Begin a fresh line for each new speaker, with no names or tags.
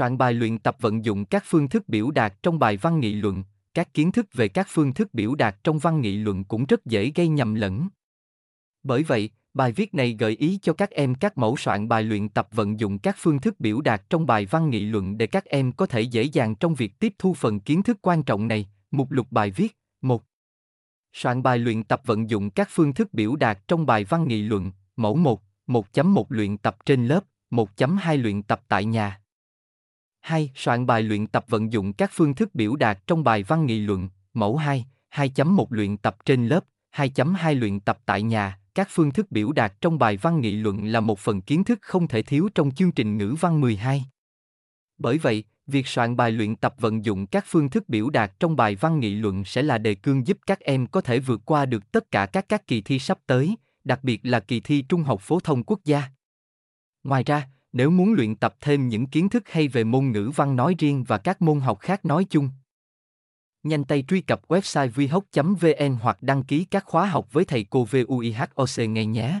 Soạn bài luyện tập vận dụng các phương thức biểu đạt trong bài văn nghị luận, các kiến thức về các phương thức biểu đạt trong văn nghị luận cũng rất dễ gây nhầm lẫn. Bởi vậy, bài viết này gợi ý cho các em các mẫu soạn bài luyện tập vận dụng các phương thức biểu đạt trong bài văn nghị luận để các em có thể dễ dàng trong việc tiếp thu phần kiến thức quan trọng này. Mục lục bài viết 1. Soạn bài luyện tập vận dụng các phương thức biểu đạt trong bài văn nghị luận, mẫu 1, 1.1 luyện tập trên lớp, 1.2 luyện tập tại nhà. 2. Soạn bài luyện tập vận dụng các phương thức biểu đạt trong bài văn nghị luận, mẫu 2, 2.1 luyện tập trên lớp, 2.2 luyện tập tại nhà. Các phương thức biểu đạt trong bài văn nghị luận là một phần kiến thức không thể thiếu trong chương trình ngữ văn 12. Bởi vậy, việc soạn bài luyện tập vận dụng các phương thức biểu đạt trong bài văn nghị luận sẽ là đề cương giúp các em có thể vượt qua được tất cả các các kỳ thi sắp tới, đặc biệt là kỳ thi Trung học phổ thông quốc gia. Ngoài ra, nếu muốn luyện tập thêm những kiến thức hay về môn ngữ văn nói riêng và các môn học khác nói chung, nhanh tay truy cập website vihoc vn hoặc đăng ký các khóa học với thầy cô VUIHOC ngay nhé.